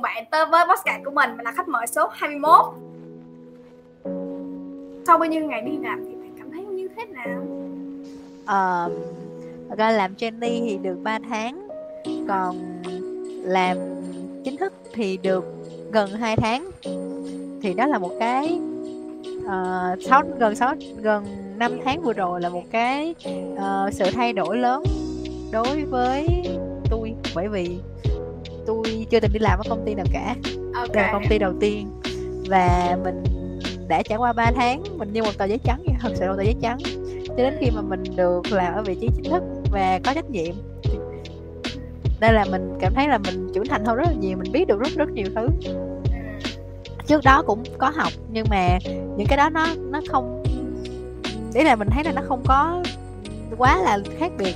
cùng bạn tới với podcast của mình. Mình là khách mời số 21 Sau bao nhiêu ngày đi làm thì bạn cảm thấy như thế nào? Ờ, thật ra làm trainee thì được 3 tháng Còn làm chính thức thì được gần 2 tháng. Thì đó là một cái ờ, uh, 6, gần 6, gần 5 tháng vừa rồi là một cái uh, sự thay đổi lớn đối với tôi bởi vì chưa từng đi làm ở công ty nào cả. Ok đây là công ty đầu tiên. Và mình đã trải qua 3 tháng mình như một tờ giấy trắng vậy thật sự là một tờ giấy trắng. Cho đến khi mà mình được làm ở vị trí chính thức và có trách nhiệm đây là mình cảm thấy là mình trưởng thành hơn rất là nhiều mình biết được rất rất nhiều thứ. Trước đó cũng có học nhưng mà những cái đó nó nó không ý là mình thấy là nó không có quá là khác biệt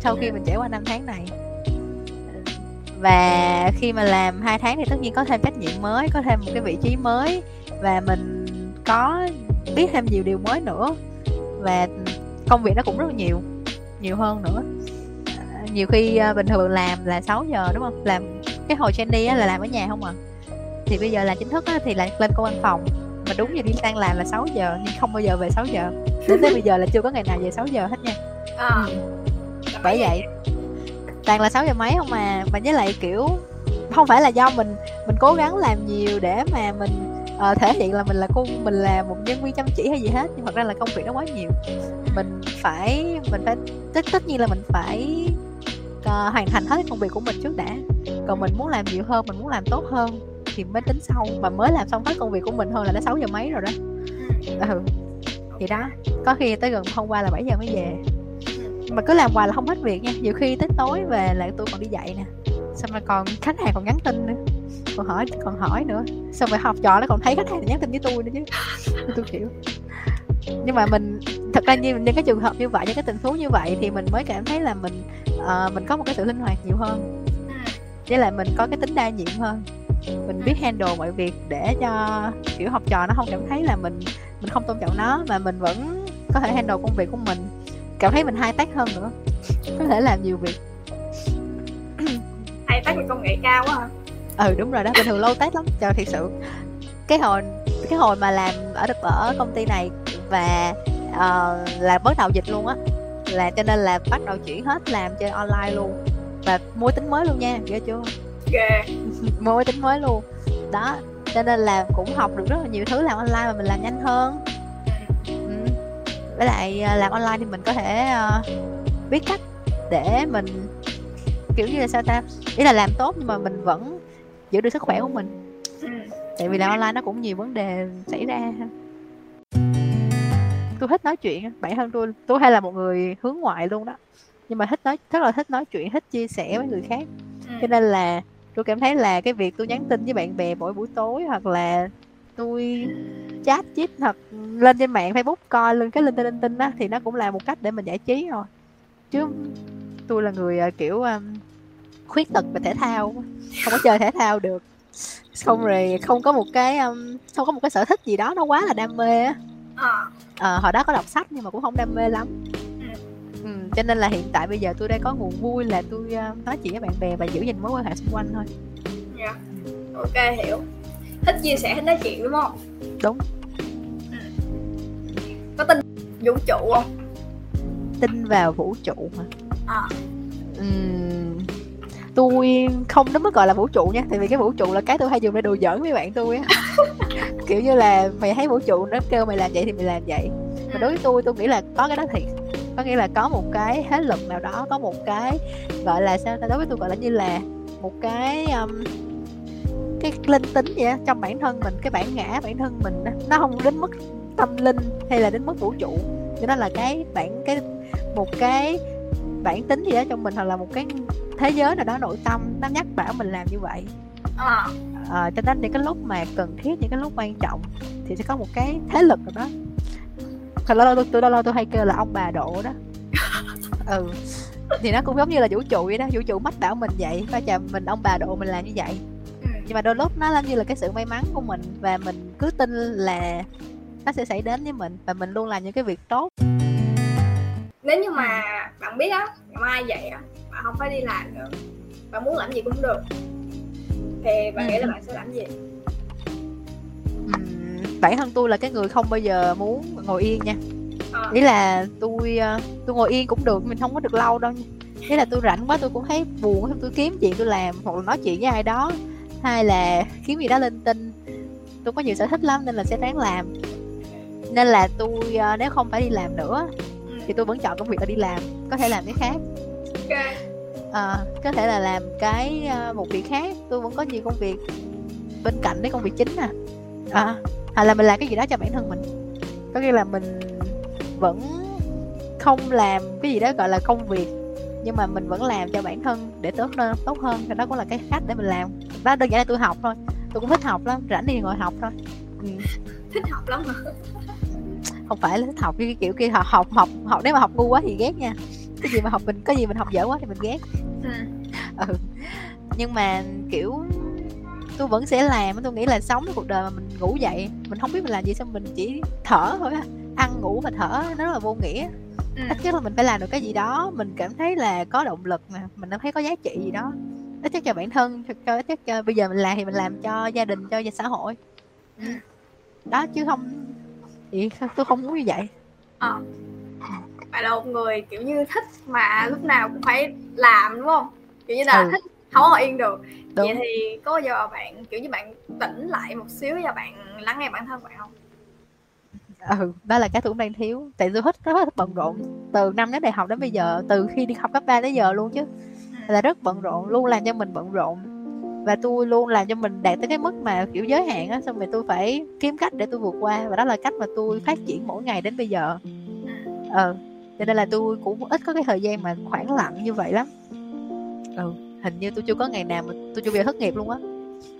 sau khi mình trải qua năm tháng này và khi mà làm hai tháng thì tất nhiên có thêm trách nhiệm mới có thêm một cái vị trí mới. Và mình có biết thêm nhiều điều mới nữa. Và công việc nó cũng rất là nhiều nhiều hơn nữa. À, nhiều khi à, bình thường làm là 6 giờ đúng không? Làm cái hồi trainee á là làm ở nhà không à? Thì bây giờ là chính thức á, thì là lên công văn phòng. Mà đúng giờ đi đang làm là 6 giờ nhưng không bao giờ về 6 giờ. Đến tới bây giờ là chưa có ngày nào về 6 giờ hết nha. À, bởi vậy toàn là 6 giờ mấy không mà mà với lại kiểu không phải là do mình mình cố gắng làm nhiều để mà mình uh, thể hiện là mình là cung mình là một nhân viên chăm chỉ hay gì hết nhưng thật ra là công việc nó quá nhiều. Mình phải mình phải tất tất nhiên là mình phải uh, hoàn thành hết công việc của mình trước đã. Còn mình muốn làm nhiều hơn mình muốn làm tốt hơn thì mới tính sau. Mà mới làm xong hết công việc của mình thôi là nó 6 giờ mấy rồi đó. Ừ. Thì đó có khi tới gần hôm qua là 7 giờ mới về mà cứ làm hoài là không hết việc nha. Nhiều khi tới tối về là tôi còn đi dạy nè. Xong rồi còn khách hàng còn nhắn tin nữa. Còn hỏi còn hỏi nữa. Xong rồi học trò nó còn thấy khách hàng nhắn tin với tôi nữa chứ. Tôi kiểu. Nhưng mà mình thật ra như những cái trường hợp như vậy những cái tình huống như vậy thì mình mới cảm thấy là mình uh, mình có một cái sự linh hoạt nhiều hơn. Với lại mình có cái tính đa nhiệm hơn. Mình biết handle mọi việc để cho kiểu học trò nó không cảm thấy là mình mình không tôn trọng nó mà mình vẫn có thể handle công việc của mình cảm thấy mình hai tác hơn nữa. Có thể làm nhiều việc. Hai tác về công nghệ cao quá hả ừ đúng rồi đó bình thường lâu tết lắm trời thiệt sự. Cái hồi cái hồi mà làm ở ở công ty này và uh, là bắt đầu dịch luôn á là cho nên là bắt đầu chuyển hết làm trên online luôn. Và mua tính mới luôn nha ghê chưa? Ghê. Mua tính mới luôn. Đó cho nên là cũng học được rất là nhiều thứ làm online mà mình làm nhanh hơn. Với lại à, làm online thì mình có thể uh, biết cách để mình kiểu như là sao ta? Ý là làm tốt nhưng mà mình vẫn giữ được sức khỏe của mình. Ừ. tại vì làm online nó cũng nhiều vấn đề xảy ra tôi thích nói chuyện bản thân tôi tôi hay là một người hướng ngoại luôn đó. Nhưng mà thích nói rất là thích nói chuyện thích chia sẻ với người khác. Ừ. cho nên là tôi cảm thấy là cái việc tôi nhắn tin với bạn bè mỗi buổi tối hoặc là tôi chat chít hoặc lên trên mạng facebook coi lên cái linh tinh linh tinh á thì nó cũng là một cách để mình giải trí rồi chứ tôi là người à, kiểu um, khuyết tật về thể thao không có chơi thể thao được. Không rồi không có một cái um, không có một cái sở thích gì đó nó quá là đam mê á. À. ờ, hồi đó có đọc sách nhưng mà cũng không đam mê lắm. Ừ, cho nên là hiện tại bây giờ tôi đang có nguồn vui là tôi uh, nói chuyện với bạn bè và giữ gìn mối quan hệ xung quanh thôi. Dạ. Ok hiểu. Thích chia sẻ thích nói chuyện đúng không đúng. Có tin vũ trụ không? Tin vào vũ trụ mà à. Ừm, tôi không đến mức gọi là vũ trụ nha tại vì cái vũ trụ là cái tôi hay dùng để đùa giỡn với bạn tôi á. Kiểu như là mày thấy vũ trụ nó kêu mày làm vậy thì mày làm vậy. Mà đối với tôi tôi nghĩ là có cái đó thiệt. Có nghĩa là có một cái thế lực nào đó có một cái gọi là sao ta đối với tôi gọi là như là một cái um, cái linh tính vậy trong bản thân mình cái bản ngã bản thân mình nó không đến mức tâm linh hay là đến mức vũ trụ. Cho nó là cái bản cái một cái bản tính gì đó trong mình hoặc là một cái thế giới nào đó nội tâm nó nhắc bảo mình làm như vậy. À. à, cho nên những cái lúc mà cần thiết những cái lúc quan trọng thì sẽ có một cái thế lực nào đó. Thật lâu lâu tôi lâu lâu tôi hay kêu là ông bà độ đó. Ừ thì nó cũng giống như là vũ trụ vậy đó vũ trụ mách bảo mình vậy. Và chào mình ông bà độ mình làm như vậy. Nhưng mà đôi lúc nó là như là cái sự may mắn của mình và mình cứ tin là nó sẽ xảy đến với mình và mình luôn làm những cái việc tốt. Nếu như mà bạn biết á ngày mai vậy á bạn không phải đi làm nữa bạn muốn làm gì cũng được thì bạn Ừ. nghĩ là bạn sẽ làm gì? Bản thân tôi là cái người không bao giờ muốn ngồi yên nha. Ờ. ý là tôi ờ, tôi ngồi yên cũng được mình không có được lâu đâu nha. Ý là tôi rảnh quá tôi cũng thấy buồn tôi kiếm chuyện tôi làm hoặc là nói chuyện với ai đó hay là kiếm gì đó linh tinh. Tôi có nhiều sở thích lắm nên là sẽ ráng làm. Nên là tôi ờ, nếu không phải đi làm nữa Ừ. thì tôi vẫn chọn công việc là đi làm có thể làm cái khác. Ờ, có thể là làm cái ờ, một việc khác tôi vẫn có nhiều công việc bên cạnh cái công việc chính nè à, hay là mình làm cái gì đó cho bản thân mình. Có nghĩa là mình vẫn không làm cái gì đó gọi là công việc nhưng mà mình vẫn làm cho bản thân để tốt hơn tốt hơn. Thì đó cũng là cái cách để mình làm đó đơn giản là tôi học thôi tôi cũng thích học lắm rảnh thì ngồi học thôi ừ. thích học lắm hả không phải là thích học cái kiểu kia học học học học nếu mà học ngu quá thì ghét nha cái gì mà học mình có gì mình học dở quá thì mình ghét ừ. ừ. nhưng mà kiểu tôi vẫn sẽ làm tôi nghĩ là sống cuộc đời mà mình ngủ dậy mình không biết mình làm gì xong mình chỉ thở thôi á ăn ngủ và thở nó rất là vô nghĩa Ừ. ít nhất là mình phải làm được cái gì đó mình cảm thấy là có động lực nè mình cảm thấy có giá trị gì đó ít nhất cho bản thân cho ít nhất cho bây giờ mình làm thì mình làm cho gia đình cho xã hội. Ừ. đó chứ không thì tôi không muốn như vậy. Ờ. bạn là một người kiểu như thích mà lúc nào cũng phải làm đúng không? Kiểu như là Ừ. thích không ngồi yên được. Đúng. vậy thì có giờ bạn kiểu như bạn tỉnh lại một xíu và bạn lắng nghe bản thân bạn không? Ừ đó là cái tôi cũng đang thiếu. Tại tôi thích rất thích bận rộn. Từ năm đến đại học đến bây giờ từ khi đi học cấp 3 tới giờ luôn chứ là rất bận rộn luôn làm cho mình bận rộn. Và tôi luôn làm cho mình đạt tới cái mức mà kiểu giới hạn á xong rồi tôi phải kiếm cách để tôi vượt qua. Và đó là cách mà tôi phát triển mỗi ngày đến bây giờ. Ờ cho nên là tôi cũng ít có cái thời gian mà khoảng lặng như vậy lắm. Ừ hình như tôi chưa có ngày nào mà tôi chưa bao giờ thất nghiệp luôn á.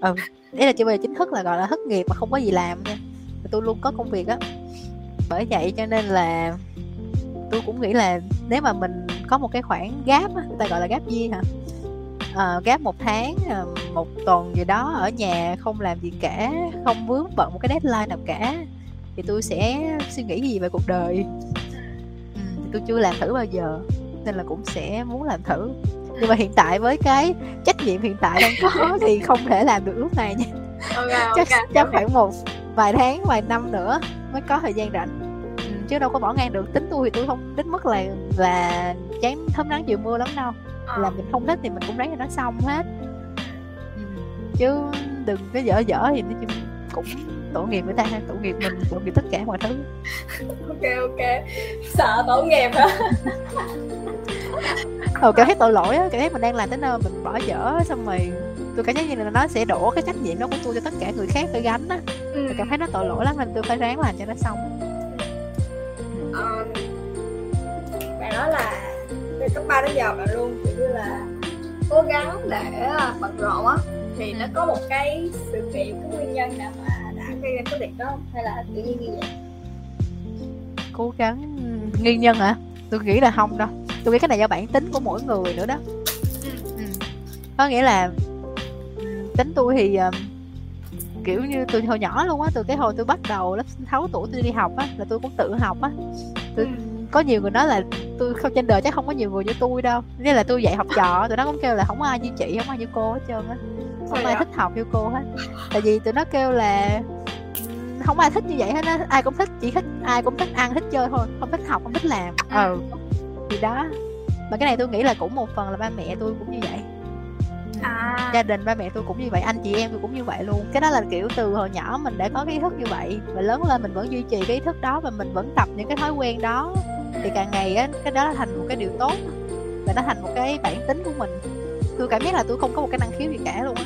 Ừ đấy là chưa bao giờ chính thức là gọi là thất nghiệp mà không có gì làm nha. Và tôi luôn có công việc á. Bởi vậy cho nên là tôi cũng nghĩ là nếu mà mình có một cái khoản gáp á người ta gọi là gáp year hả? Ờ, gáp một tháng ờ, một tuần gì đó ở nhà không làm gì cả không vướng bận một cái deadline nào cả thì tôi sẽ suy nghĩ gì về cuộc đời? Ừ, thì tôi chưa làm thử bao giờ nên là cũng sẽ muốn làm thử. Nhưng mà hiện tại với cái trách nhiệm hiện tại đang có thì không thể làm được lúc này nha. Ok chắc ok chắc khoảng một vài tháng vài năm nữa mới có thời gian rảnh chứ đâu có bỏ ngang được. Tính tôi thì tôi không đến mức là là chán thấm nắng chịu mưa lắm đâu. Ờ. là mình không thích thì mình cũng ráng cho nó xong hết. Chứ đừng cái dở dở thì chung cũng tội nghiệp người ta tội nghiệp mình tội nghiệp tất cả mọi thứ. Ok ok. Sợ tổ nghiệp hả? Ừ, cảm thấy tội lỗi á cảm thấy mình đang làm tới nơi mình bỏ dở xong rồi tôi cảm thấy như là nó sẽ đổ cái trách nhiệm đó của tôi cho tất cả người khác phải gánh á. Ừ. tôi cảm thấy nó tội lỗi lắm nên tôi phải ráng làm cho nó xong Ờ, bạn nói là từ cấp 3 đến giờ bạn luôn kiểu như là cố gắng để à, bận rộn á. Thì nó có một cái sự kiện cái nguyên nhân nào mà đã gây ra cái việc đó không? hay là tự nhiên như vậy? Cố gắng nguyên nhân hả? Tôi nghĩ là không đâu. Tôi nghĩ cái này do bản tính của mỗi người nữa đó. Ừ. có nghĩa là ừ, tính tôi thì um, kiểu như từ hồi nhỏ luôn á từ cái hồi tôi bắt đầu lớp 6 tuổi tôi đi học á là tôi cũng tự học á. Tôi Ừ. có nhiều người nói là tôi không trên đời chắc không có nhiều người như tôi đâu. Nên là tôi dạy học trò tụi nó cũng kêu là không có ai như chị không ai như cô hết trơn á. Không ai thích học như cô hết. Tại vì tụi nó kêu là "Ừm, không ai thích như vậy hết á. Ai cũng thích chỉ thích ai cũng thích ăn thích chơi thôi. Không thích học không thích làm. Ừ. Thì đó. Mà cái này tôi nghĩ là cũng một phần là ba mẹ tôi cũng như vậy à. Gia đình ba mẹ tôi cũng như vậy anh chị em tôi cũng như vậy luôn. Cái đó là kiểu từ hồi nhỏ mình đã có cái ý thức như vậy và lớn lên mình vẫn duy trì cái ý thức đó và mình vẫn tập những cái thói quen đó. Thì càng ngày á cái đó thành một cái điều tốt và nó thành một cái bản tính của mình. Tôi cảm giác là tôi không có một cái năng khiếu gì cả luôn á.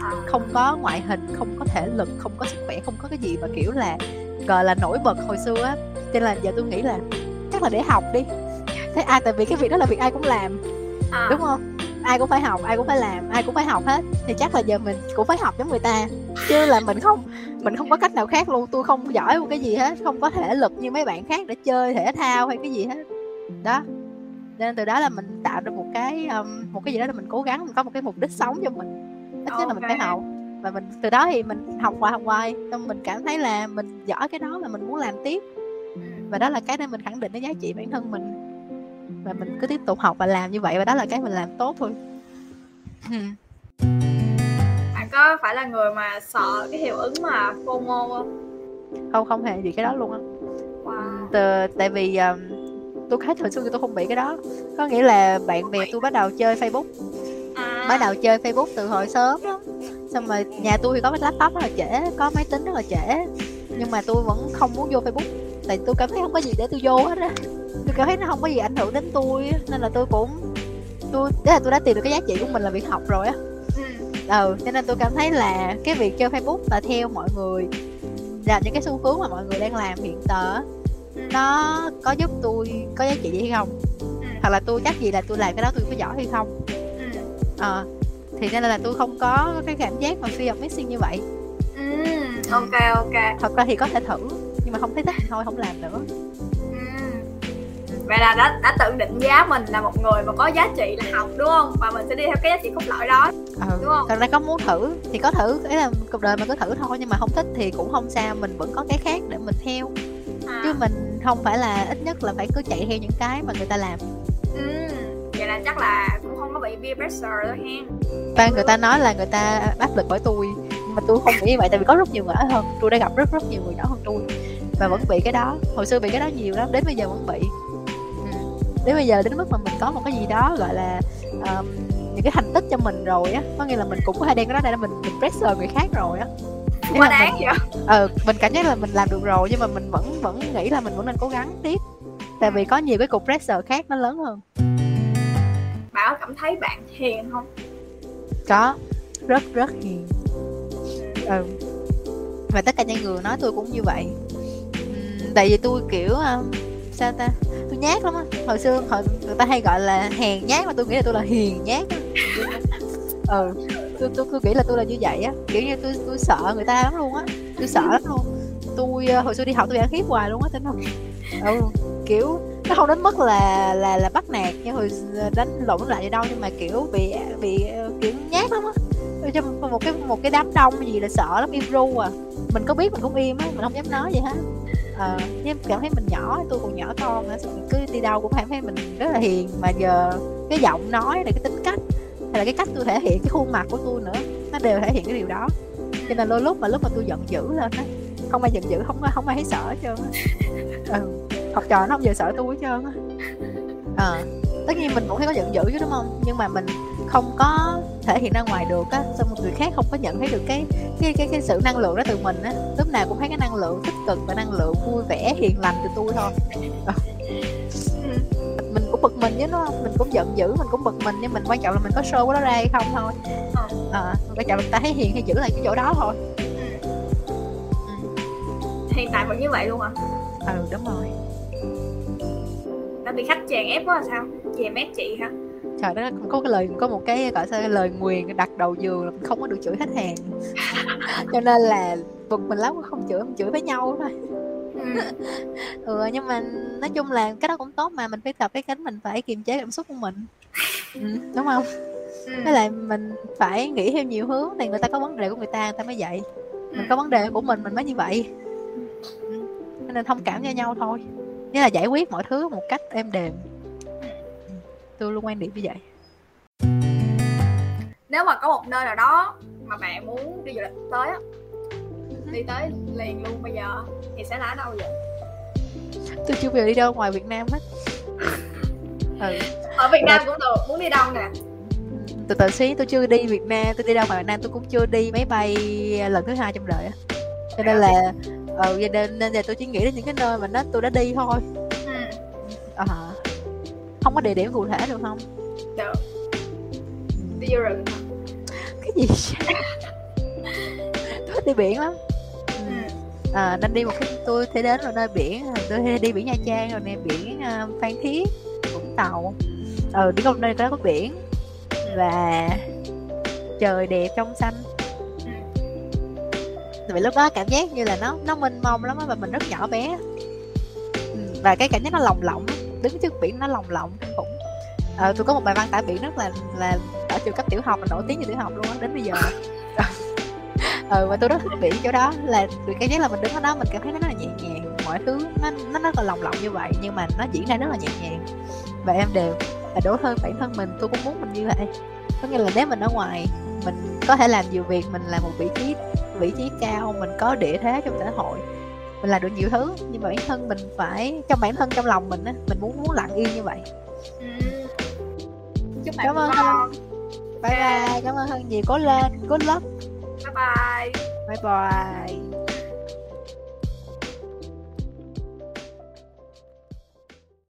À, không có ngoại hình không có thể lực không có sức khỏe không có cái gì mà kiểu là gọi là nổi bật hồi xưa á. Cho nên là giờ tôi nghĩ là chắc là để học đi. Thế ai tại vì cái việc đó là việc ai cũng làm à, đúng không ai cũng phải học ai cũng phải làm ai cũng phải học hết. Thì chắc là giờ mình cũng phải học giống người ta. Chứ là mình không mình không có cách nào khác luôn. Tôi không giỏi một cái gì hết không có thể lực như mấy bạn khác để chơi thể thao hay cái gì hết. Đó. Nên từ đó là mình tạo ra một cái um, một cái gì đó để mình cố gắng mình có một cái mục đích sống cho mình. Ít nhất là mình phải học. Và mình từ đó thì mình học hoài học hoài. Xong mình cảm thấy là mình giỏi cái đó và mình muốn làm tiếp. Và đó là cái để mình khẳng định cái giá trị bản thân mình và mình cứ tiếp tục học và làm như vậy và đó là cái mình làm tốt thôi. Bạn có phải là người mà sợ cái hiệu ứng mà FOMO không? Không không hề gì cái đó luôn á. Wow. Từ, tại vì um, tôi thấy thời xưa tôi không bị cái đó. Có nghĩa là bạn bè tôi bắt đầu chơi facebook. À, bắt đầu chơi facebook từ hồi sớm lắm xong rồi nhà tôi thì có cái laptop rất là trễ có máy tính rất là trễ. Nhưng mà tôi vẫn không muốn vô facebook. Tại tôi cảm thấy không có gì để tôi vô hết á tôi cảm thấy nó không có gì ảnh hưởng đến tôi nên là tôi cũng tôi thế là tôi đã tìm được cái giá trị của mình là việc học rồi á ừ. ừ cho nên tôi cảm thấy là cái việc chơi facebook và theo mọi người là những cái xu hướng mà mọi người đang làm hiện giờ Ừ. nó có giúp tôi có giá trị gì hay không Ừ. hoặc là tôi chắc gì là tôi làm cái đó tôi có giỏi hay không Ừ. ờ thì nên là tôi không có cái cảm giác mà fear of missing như vậy Ừ. ok ok thật ra thì có thể thử nhưng mà không thấy thích thôi không làm nữa. Vậy là đã đã tự định giá mình là một người mà có giá trị là học đúng không và mình sẽ đi theo cái giá trị cốt lõi đó ừ. Đúng không? thật ra có muốn thử thì có thử ấy là cuộc đời mình có thử thôi nhưng mà không thích thì cũng không sao mình vẫn có cái khác để mình theo à. chứ mình không phải là ít nhất là phải cứ chạy theo những cái mà người ta làm ừ. vậy là chắc là cũng không có bị peer pressure đâu hen và người ta nói là người ta áp lực bởi tôi nhưng mà tôi không nghĩ như vậy tại vì có rất nhiều người giỏi hơn tôi đã gặp rất rất nhiều người giỏi hơn tôi và vẫn bị cái đó hồi xưa bị cái đó nhiều lắm đến bây giờ vẫn bị. Đến bây giờ đến mức mà mình có một cái gì đó gọi là um, những cái thành tích cho mình rồi á có nghĩa là mình cũng có thể đem cái đó ra để mình mình pressure người khác rồi á. Quá là đáng mình, vậy. ờ mình cảm giác là mình làm được rồi nhưng mà mình vẫn vẫn nghĩ là mình vẫn nên cố gắng tiếp. Tại vì có nhiều cái cục pressure khác nó lớn hơn. Bảo cảm thấy bạn hiền không? Có. Rất rất hiền. Ừ. Và tất cả những người nói tôi cũng như vậy. Tại vì tôi kiểu sao ta nhát lắm á. Hồi xưa, hồi người ta hay gọi là hèn nhát mà tôi nghĩ là tôi là hiền nhát á. Ừ tôi tôi tôi nghĩ là tôi là như vậy á. Kiểu như tôi tôi sợ người ta lắm luôn á. Tôi sợ lắm luôn. Tôi ờ, hồi xưa đi học tôi bị ăn hiếp hoài luôn á, tính không? Ừ kiểu, nó không đến mức là là là bắt nạt như hồi ờ, đánh lộn lại gì đâu, nhưng mà kiểu bị bị ờ, kiểu nhát lắm á. Trong một cái một cái đám đông gì là sợ lắm, im ru à. Mình có biết mình cũng im á, mình không dám nói gì hết ờ nhưng cảm thấy mình nhỏ tôi còn nhỏ con nữa, mình cứ đi đâu cũng cảm thấy mình rất là hiền. Mà giờ cái giọng nói này cái tính cách hay là cái cách tôi thể hiện cái khuôn mặt của tôi nữa nó đều thể hiện cái điều đó. Cho nên đôi lúc mà lúc mà tôi giận dữ lên á không ai giận dữ không không ai thấy sợ hết trơn á. Ừ. học trò nó không giờ sợ tôi hết trơn á. À, tất nhiên mình cũng thấy có giận dữ chứ đúng không? Nhưng mà mình không có thể hiện ra ngoài được á xong một người khác không có nhận thấy được cái cái cái cái sự năng lượng đó từ mình á. Lúc nào cũng thấy cái năng lượng tích cực và năng lượng vui vẻ hiền lành từ tôi thôi. Ờ. mình cũng bực mình chứ không? Mình cũng giận dữ mình cũng bực mình nhưng mình quan trọng là mình có show cái đó ra hay không thôi. Ờ. Quan trọng là ta thấy hiền hay giữ lại cái chỗ đó thôi. Ừ. ừ, hiện tại vẫn như vậy luôn à ừ đúng rồi. Đã bị khách chèn ép quá là sao? Chèn ép chị hả trời đó cũng có cái lời có một cái gọi sao cái lời nguyền đặt đầu giường là mình không có được chửi khách hàng cho nên là bực mình lắm không chửi mình chửi với nhau thôi ừ. ừ nhưng mà nói chung là cái đó cũng tốt mà mình phải tập cái cánh mình phải kiềm chế cảm xúc của mình ừ, đúng không Ừ. với lại mình phải nghĩ theo nhiều hướng thì người ta có vấn đề của người ta người ta mới vậy mình có vấn đề của mình mình mới như vậy ừ. nên thông cảm cho nhau thôi nghĩa là giải quyết mọi thứ một cách êm đềm Ừ. tôi luôn quan điểm như vậy. Nếu mà có một nơi nào đó mà bạn muốn đi du lịch tới á đi tới liền luôn bây giờ thì sẽ là ở đâu vậy? Tôi chưa bao giờ đi đâu ngoài việt nam hết. Ừ. ở việt nam cũng được muốn đi đâu nè? Từ từ xí tôi chưa đi việt nam tôi đi đâu ngoài việt nam tôi cũng chưa đi máy bay lần thứ hai trong đời á. Cho nên là ừ nên nên giờ tôi chỉ nghĩ đến những cái nơi mà nó tôi đã đi thôi. Ừ. ờ không có địa điểm cụ thể được không? Được đi vô rừng cái gì tôi thích đi biển lắm. Ừ. à, nên đi một cái tôi sẽ đến một nơi biển tôi đi biển nha trang rồi nè biển uh, phan thiết vũng tàu. Ờ đi một nơi có có biển. Và trời đẹp trong xanh. Vì lúc đó cảm giác như là nó nó mênh mông lắm á và mình rất nhỏ bé. Ừ, và cái cảm giác nó lồng lộng đứng trước biển nó lồng lộng kinh khủng. À, tôi có một bài văn tả biển rất là là ở trường cấp tiểu học là nổi tiếng như tiểu học luôn á đến bây giờ. Ừ và tôi rất thích biển chỗ đó là được cái nhất là mình đứng ở đó mình cảm thấy nó rất là nhẹ nhàng mọi thứ nó nó rất là lồng lộng như vậy nhưng mà nó diễn ra rất là nhẹ nhàng. Và em đều và đối hơn bản thân mình tôi cũng muốn mình như vậy. Có nghĩa là nếu mình ở ngoài mình có thể làm nhiều việc mình là một vị trí vị trí cao mình có địa thế trong xã hội mình làm được nhiều thứ nhưng mà bản thân mình phải trong bản thân trong lòng mình á mình muốn muốn lặng yên như vậy. Ừ. chúc bạn cảm ơn ngon. Bye bye cảm ơn hơn nhiều. Cố lên good luck. Bye bye. Bye bye